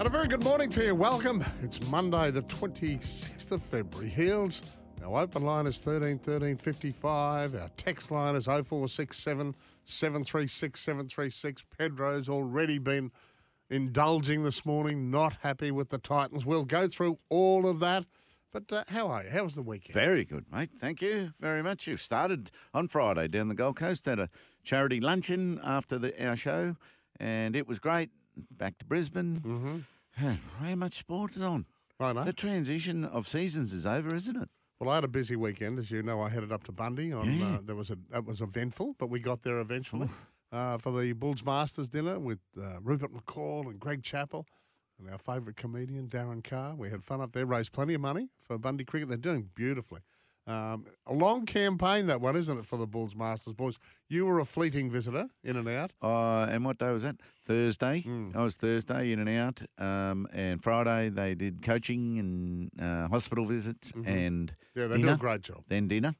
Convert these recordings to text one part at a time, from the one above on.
And a very good morning to you. Welcome. It's Monday, the 26th of February. Heals. Our open line is 13 13 55. Our text line is 0467 736 736. Pedro's already been indulging this morning, not happy with the Titans. We'll go through all of that. But uh, how are you? How was the weekend? Very good, mate. Thank you very much. You started on Friday down the Gold Coast at a charity luncheon after the, our show, and it was great. Back to Brisbane. Mm-hmm. How much sport is on? I know. The transition of seasons is over, isn't it? Well, I had a busy weekend, as you know. I headed up to Bundy. On Yeah. uh, there was a that was eventful, but we got there eventually uh, for the Bulls Masters dinner with uh, Rupert McCall and Greg Chappell and our favourite comedian Darren Carr. We had fun up there, raised plenty of money for Bundy Cricket. They're doing beautifully. Um, a long campaign that one, isn't it, for the Bulls Masters boys? You were a fleeting visitor, in and out. Uh, and what day was that? Thursday. Mm. I was Thursday in and out. Um, and Friday they did coaching and uh, hospital visits Mhm. and Yeah, they do a great job. then dinner.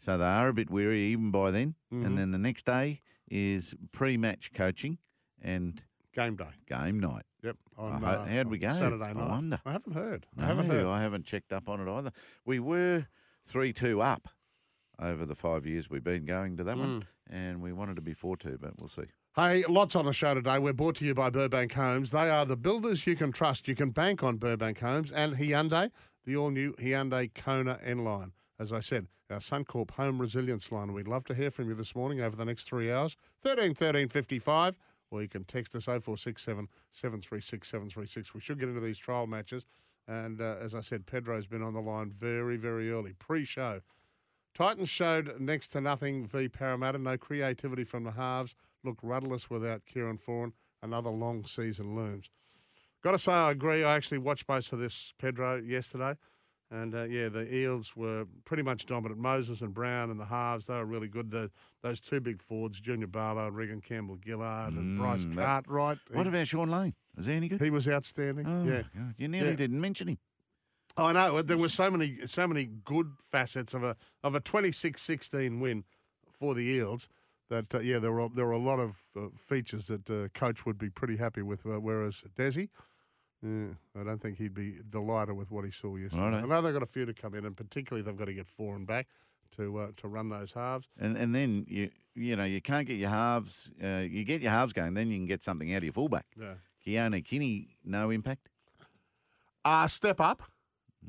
So they are a bit weary even by then. Mhm. And then the next day is pre-match coaching and Game day. game night. Yep. On, Uh, uh, how'd we go? Saturday night. I wonder. I haven't heard. I haven't heard. I haven't checked up on it either. We were three-two up over the five years we've been going to that Mm. one, and we wanted to be four-two, but we'll see. Hey, lots on the show today. We're brought to you by Burbank Homes. They are the builders you can trust. You can bank on Burbank Homes and Hyundai, the all-new Hyundai Kona N line. As I said, our Suncorp Home Resilience line. We'd love to hear from you this morning over the next three hours. 13 13 55, or you can text us 0467 736 736. We should get into these trial matches. And uh, as I said, Pedro's been on the line very, very early, pre-show. Titans showed next to nothing v Parramatta. No creativity from the halves. Looked rudderless without Kieran Foran. Another long season looms. Got to say, I agree. I actually watched most of this Pedro yesterday. And uh, yeah, the Eels were pretty much dominant. Moses and Brown and the halves, they were really good. The, those two big forwards, Junior Paulo and Reagan Campbell Gillard and Bryce Mm, that- Cartwright. What about Shaun Lane? Was he any good? he was outstanding. oh, yeah. God, you nearly Yeah. didn't mention him. I know there were so many so many good facets of a of a 26-16 win for the Eels that uh, yeah there were there were a lot of uh, features that uh, coach would be pretty happy with. Uh, whereas Desi, yeah, I don't think he'd be delighted with what he saw yesterday. Righto. I know they've got a few to come in, and particularly they've got to get Foran back to uh, to run those halves. And and then you you know you can't get your halves. Uh, you get your halves going, then you can get something out of your fullback. Yeah. Keano Kini, no impact. Uh, step up.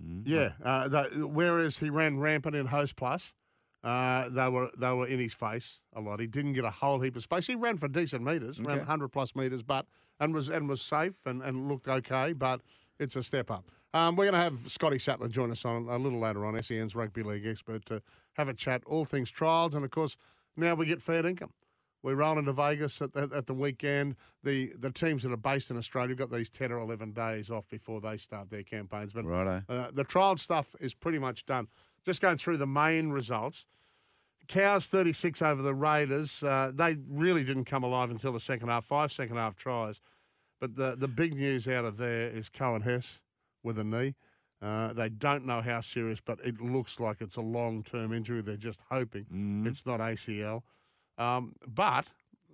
Mm. Yeah. Uh, the, whereas he ran rampant in Hostplus, uh, they were they were in his face a lot. He didn't get a whole heap of space. He ran for decent meters, ran Okay. 100 plus meters, but and was and was safe and, and looked okay. But it's a step up. Um, we're going to have Scotty Sattler join us on a little later on, SEN's rugby league expert, to have a chat all things trials, and of course now we get fair income. We roll into Vegas at the, at the weekend. The the teams that are based in Australia have got these 10 or 11 days off before they start their campaigns. But uh, the trial stuff is pretty much done. Just going through the main results. Cows 36 over the Raiders. Uh, they really didn't come alive until the second half, five second half tries. But the, the big news out of there is Coen Hess with a knee. Uh, they don't know how serious, but it looks like it's a long term injury. They're just hoping Mm. it's not ACL. Um, but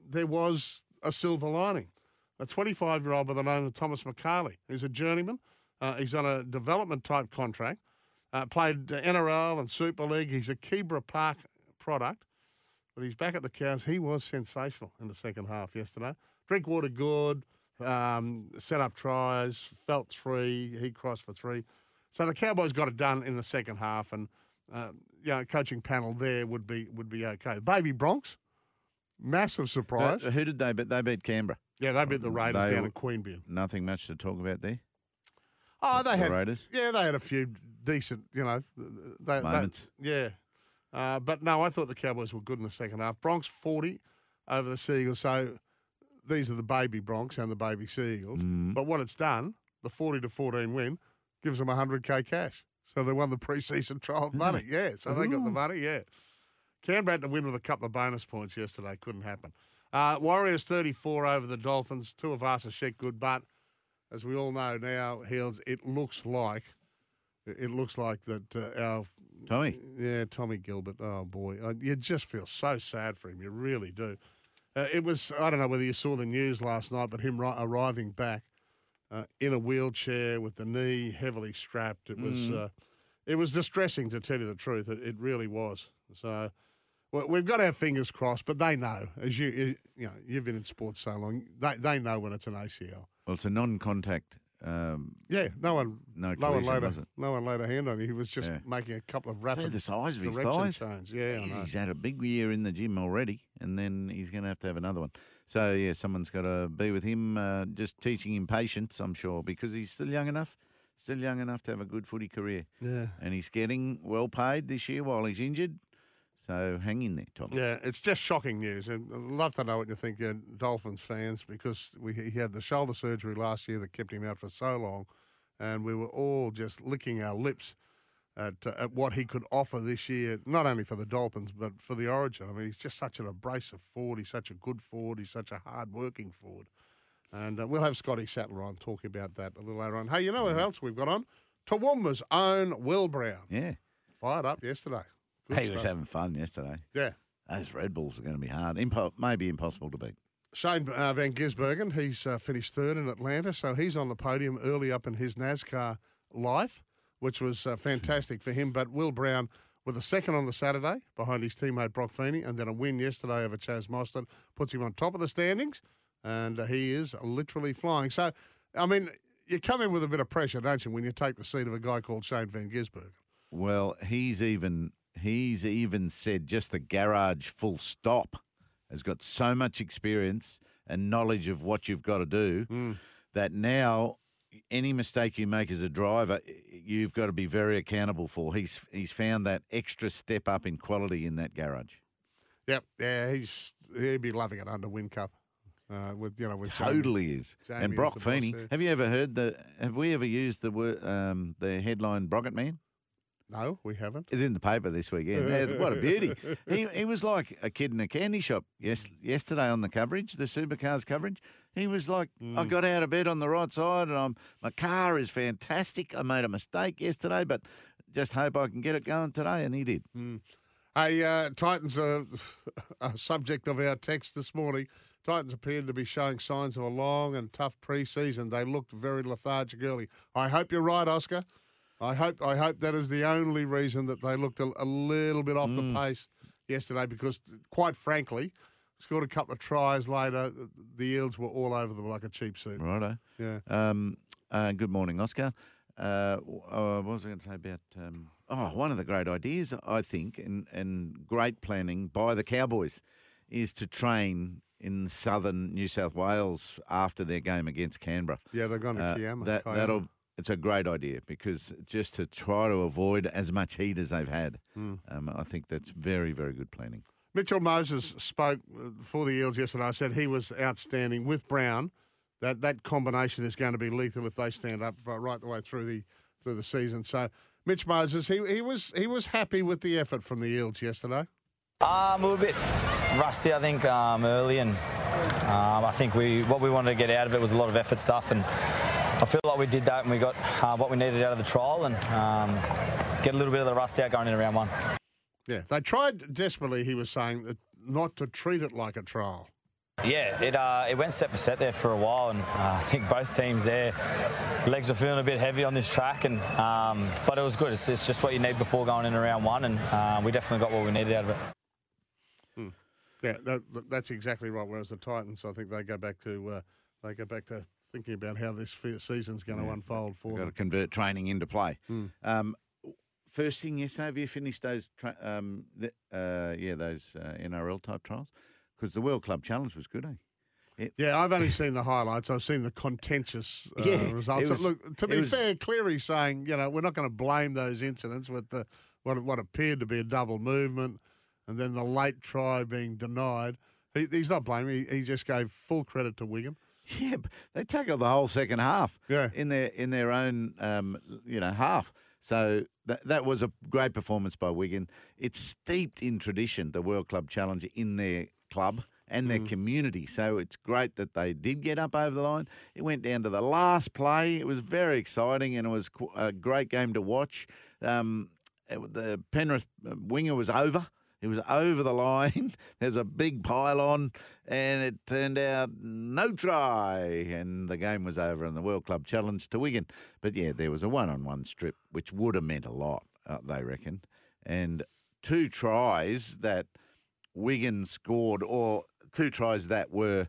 there was a silver lining. A 25 year old by the name of Thomas McCarley, who's a journeyman. Uh, he's on a development type contract. Uh, played NRL and Super League. He's a Kebra Park product, but he's back at the Cows. He was sensational in the second half yesterday. Drinkwater good, um, set up tries, felt three. He crossed for three. So the Cowboys got it done in the second half, and uh, you know, coaching panel there would be would be okay. Baby Bronx, massive surprise. Uh, who did they beat? They beat Canberra. yeah, they beat the Raiders they down in Queanbeyan. Nothing much to talk about there. Oh, they the had Raiders. yeah, they had a few decent, you know, they, they- Moments. yeah, uh, but no, I thought the Cowboys were good in the second half. Bronx forty over the Seagulls. So these are the baby Bronx and the baby Seagulls. Mm. But what it's done, the forty to fourteen win, gives them hundred k cash. So they won the preseason trial money. Yeah, so they got the money. Yeah, Canberra had to win with a couple of bonus points yesterday. Couldn't happen. Uh, Warriors thirty four over the Dolphins. Tuivasa-Sheck good, but as we all know now, Heals, it looks like it looks like that uh, our Tommy. yeah, Tommy Gilbert. Oh boy, uh, you just feel so sad for him. You really do. Uh, it was I don't know whether you saw the news last night, but him ri- arriving back uh, in a wheelchair with the knee heavily strapped. It was Mm. uh, it was distressing to tell you the truth. It, it really was. So. We've got our fingers crossed, but they know, as you you know, you've been in sports so long, they they know when it's an ACL. Well, it's a non-contact. Um, Yeah, no one, No no one laid a, no one laid a hand on you. He was just Yeah. making a couple of see the size of his thighs. change. Yeah, I know. He's had a big year in the gym already, and then he's going to have to have another one. So yeah, someone's got to be with him, uh, just teaching him patience. I'm sure because he's still young enough, still young enough to have a good footy career, Yeah. and he's getting well paid this year while he's injured. So hang in there, Tom. Yeah, it's just shocking news. And I'd love to know what you think, uh, Dolphins fans, because we, he had the shoulder surgery last year that kept him out for so long. And we were all just licking our lips at, uh, at what he could offer this year, not only for the Dolphins, but for the Origin. I mean, he's just such an abrasive forward. He's such a good forward. He's such a hard working forward. And uh, we'll have Scotty Sattler on talking about that a little later on. Hey, you know what else we've got on? Toowoomba's own Will Brown. Yeah, Fired up yesterday. Good he was having fun yesterday. Yeah. Those Red Bulls are going to be hard, Impo- maybe impossible to beat. Shane uh, Van Gisbergen, he's uh, finished third in Atlanta, so he's on the podium early up in his NASCAR life, which was uh, fantastic for him. But Will Brown with a second on the Saturday behind his teammate Broc Feeney, and then a win yesterday over Chaz Mostert puts him on top of the standings, and uh, he is literally flying. So, I mean, you come in with a bit of pressure, don't you, when you take the seat of a guy called Shane Van Gisbergen? Well, he's even he's even said just the garage full stop has got so much experience and knowledge of what you've got to do Mm. that now any mistake you make as a driver you've got to be very accountable for. He's he's found that extra step up in quality in that garage. Yep, yeah, he's he'd be loving it under Whincup. Uh, with you know, with Jamie. Totally is. Jamie and Broc Feeney, have you ever heard the have we ever used the word um, the headline Brocket Man? No, we haven't. is in the paper this weekend. What a beauty! He he was like a kid in a candy shop. Yes, yesterday on the coverage, the supercars coverage, he was like, I got out of bed on the right side, and I'm my car is fantastic. I made a mistake yesterday, but just hope I can get it going today, and he did. Hey, uh, Titans are a subject of our text this morning. Titans appeared to be showing signs of a long and tough pre-season. They looked very lethargic early. I hope you're right, Oscar. I hope I hope that is the only reason that they looked a, a little bit off the pace yesterday. Because, quite frankly, scored a couple of tries later. The Eels were all over them like a cheap suit. Righto. Yeah. Um, uh, good morning, Oscar. Uh, uh, what was I going to say about? Um, oh, one of the great ideas I think, and and great planning by the Cowboys, is to train in southern New South Wales after their game against Canberra. Yeah, they're going to Uh, Kiama. that Kiama. That'll. It's a great idea because just to try to avoid as much heat as they've had, Hmm. um, I think that's very, very good planning. Mitchell Moses spoke uh, for the Eels yesterday. I said he was outstanding with Brown. That that combination is going to be lethal if they stand up right the way through the through the season. So, Mitch Moses, he he was he was happy with the effort from the Eels yesterday. Um, we were a bit rusty, I think, um, early, and um, I think we what we wanted to get out of it was a lot of effort stuff, and I feel like we did that, and we got uh, what we needed out of the trial, and um, get a little bit of the rust out going into round one. Yeah, they tried desperately. He was saying that not to treat it like a trial. Yeah, it uh, it went set for set there for a while, and uh, I think both teams there legs are feeling a bit heavy on this track, and um, but it was good. It's, it's just what you need before going into round one, and uh, we definitely got what we needed out of it. Yeah, that, that's exactly right. Whereas the Titans, I think they go back to uh, they go back to thinking about how this season's going to unfold for got to convert training into play. Um, first thing yesterday, have you finished those? Tra- um, the, uh, yeah, those uh, NRL type trials because the World Club Challenge was good, eh? Yeah, I've only seen the highlights. I've seen the contentious uh, Yeah, results. was- Look, to be was- fair, Cleary's saying, you know, we're not going to blame those incidents with the what what appeared to be a double movement, and then the late try being denied. He, he's not blaming. He, he just gave full credit to Wigan. Yeah, they tackled the whole second half. Yeah. in their in their own um, you know half. So that that was a great performance by Wigan. It's steeped in tradition, the World Club Challenge in their club and their community. So it's great that they did get up over the line. It went down to the last play. It was very exciting and it was a great game to watch. Um, the Penrith uh, winger was over. It was over the line. There's a big pylon, and it turned out no try, and the game was over. And the World Club Challenge to Wigan. But yeah, there was a one-on-one strip, which would have meant a lot, uh, they reckon, and two tries that Wigan scored, or two tries that were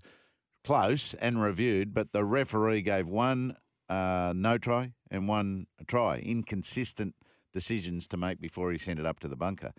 close and reviewed, but the referee gave one uh, no try and one try. Inconsistent decisions to make before he sent it up to the bunker,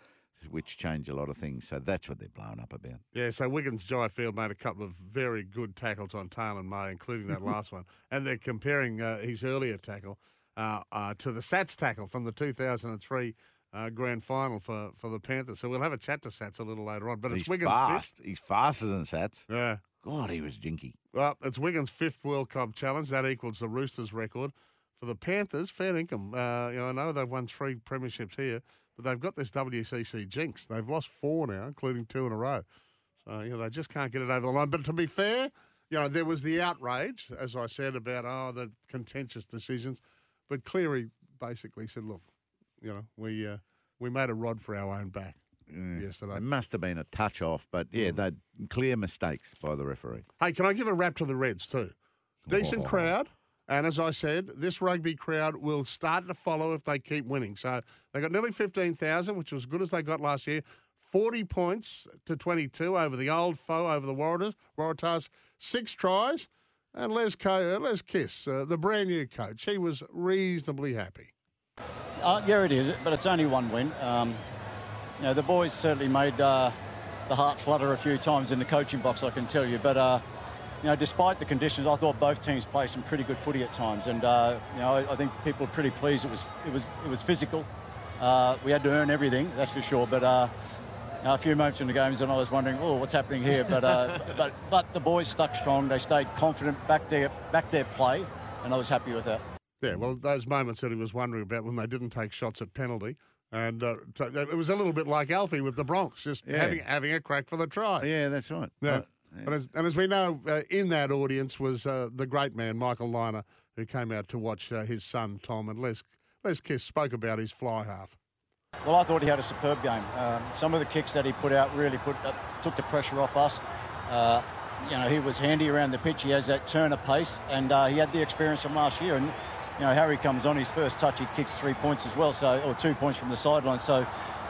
which change a lot of things. So that's what they're blowing up about. Yeah, so Wigan's Jai Field made a couple of very good tackles on Taylor May, including that last one. And they're comparing uh, his earlier tackle uh, uh, to the Sats tackle from the 2003 uh, grand final for, for the Panthers. So we'll have a chat to Sats a little later on. But it's He's Wigan's fast. He's faster than Sats. Yeah. God, he was jinky. Well, it's Wigan's fifth World Cup challenge. That equals the Roosters record. For the Panthers, fair income. Uh, you know, I know they've won three premierships here, but they've got this WCC jinx. They've lost four now, including two in a row. So, you know, they just can't get it over the line. But to be fair, you know, there was the outrage, as I said, about, oh, the contentious decisions. But Cleary basically said, look, you know, we, uh, we made a rod for our own back yesterday. It must have been a touch off, but yeah, Mm. they clear mistakes by the referee. Hey, can I give a rap to the Reds too? Decent Oh. crowd. And as I said, this rugby crowd will start to follow if they keep winning. So they got nearly 15,000, which was as good as they got last year. 40 points to 22 over the old foe, over the Waratahs. Waratahs, six tries. And Les, Co- uh, Les Kiss, uh, the brand new coach, he was reasonably happy. Uh, yeah, it is, but it's only one win. Um, you know, the boys certainly made uh, the heart flutter a few times in the coaching box, I can tell you. But uh, you know, despite the conditions, I thought both teams played some pretty good footy at times, and uh, you know, I, I think people were pretty pleased. It was it was it was physical. Uh, we had to earn everything, that's for sure. But uh, a few moments in the games, and I was wondering, oh, what's happening here? But uh, but but the boys stuck strong. They stayed confident, back their back their play, and I was happy with that. Yeah, well, those moments that he was wondering about when they didn't take shots at penalty. And uh, it was a little bit like Alfie with the Bronx, just Yeah. having having a crack for the try. Yeah, that's right. Yeah. And, as, and as we know, uh, in that audience was uh, the great man, Michael Lynagh, who came out to watch uh, his son, Tom. And Les, Les Kiss spoke about his fly half. Well, I thought he had a superb game. Um, some of the kicks that he put out really put uh, took the pressure off us. Uh, you know, he was handy around the pitch. He has that turn of pace, and uh, he had the experience from last year. And you know, Harry comes on his first touch, he kicks three points as well, so or two points from the sideline. So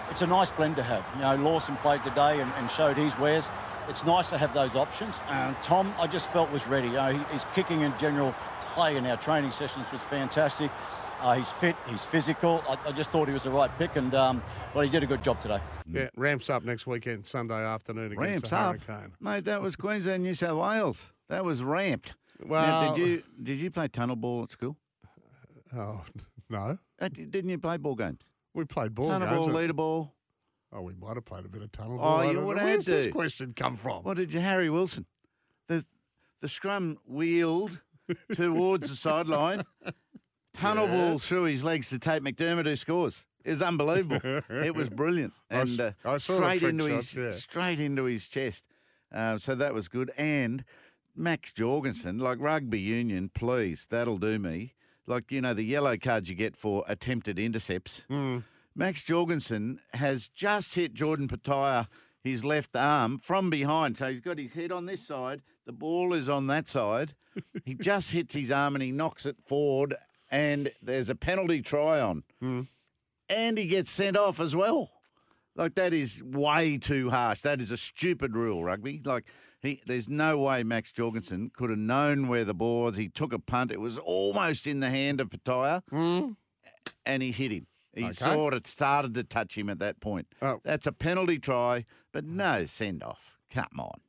it's a nice blend to have. You know, Lawson played today and, and showed his wares. It's nice to have those options. And Tom, I just felt was ready. You know, he, his kicking in general play in our training sessions was fantastic. Uh, he's fit, he's physical. I, I just thought he was the right pick, and um, well, he did a good job today. Yeah, ramps up next weekend, Sunday afternoon against ramps the up, Hurricane. mate. That was Queensland, New South Wales. That was ramped. Now, Well- did you did you play tunnel ball at school? Oh, no. Uh, didn't you play ball games? We played ball tunnel games. ball, uh, leader ball. Oh, we might have played a bit of tunnel Oh, ball. I you would have Where's this question come from? What did you, Harry Wilson? The the scrum wheeled towards the sideline, tunnel ball through his legs to Tate McDermott, who scores. It was unbelievable. it was brilliant, and s- uh, I saw straight into shots, his yeah. straight into his chest. Um, so that was good. And Max Jorgensen, like rugby union, please, that'll do me. Like you know the yellow cards you get for attempted intercepts. Hmm. Max Jorgensen has just hit Jordan Petaia his left arm from behind. So he's got his head on this side, the ball is on that side. he just hits his arm and he knocks it forward, and there's a penalty try on. Hmm. And he gets sent off as well. Like that is way too harsh. That is a stupid rule, rugby. Like He, there's no way Max Jorgensen could have known where the ball was. He took a punt. It was almost in the hand of Pataya, hmm. and he hit him. He Okay. sort of started to touch him at that point. Oh. That's a penalty try, but no send off. Come on.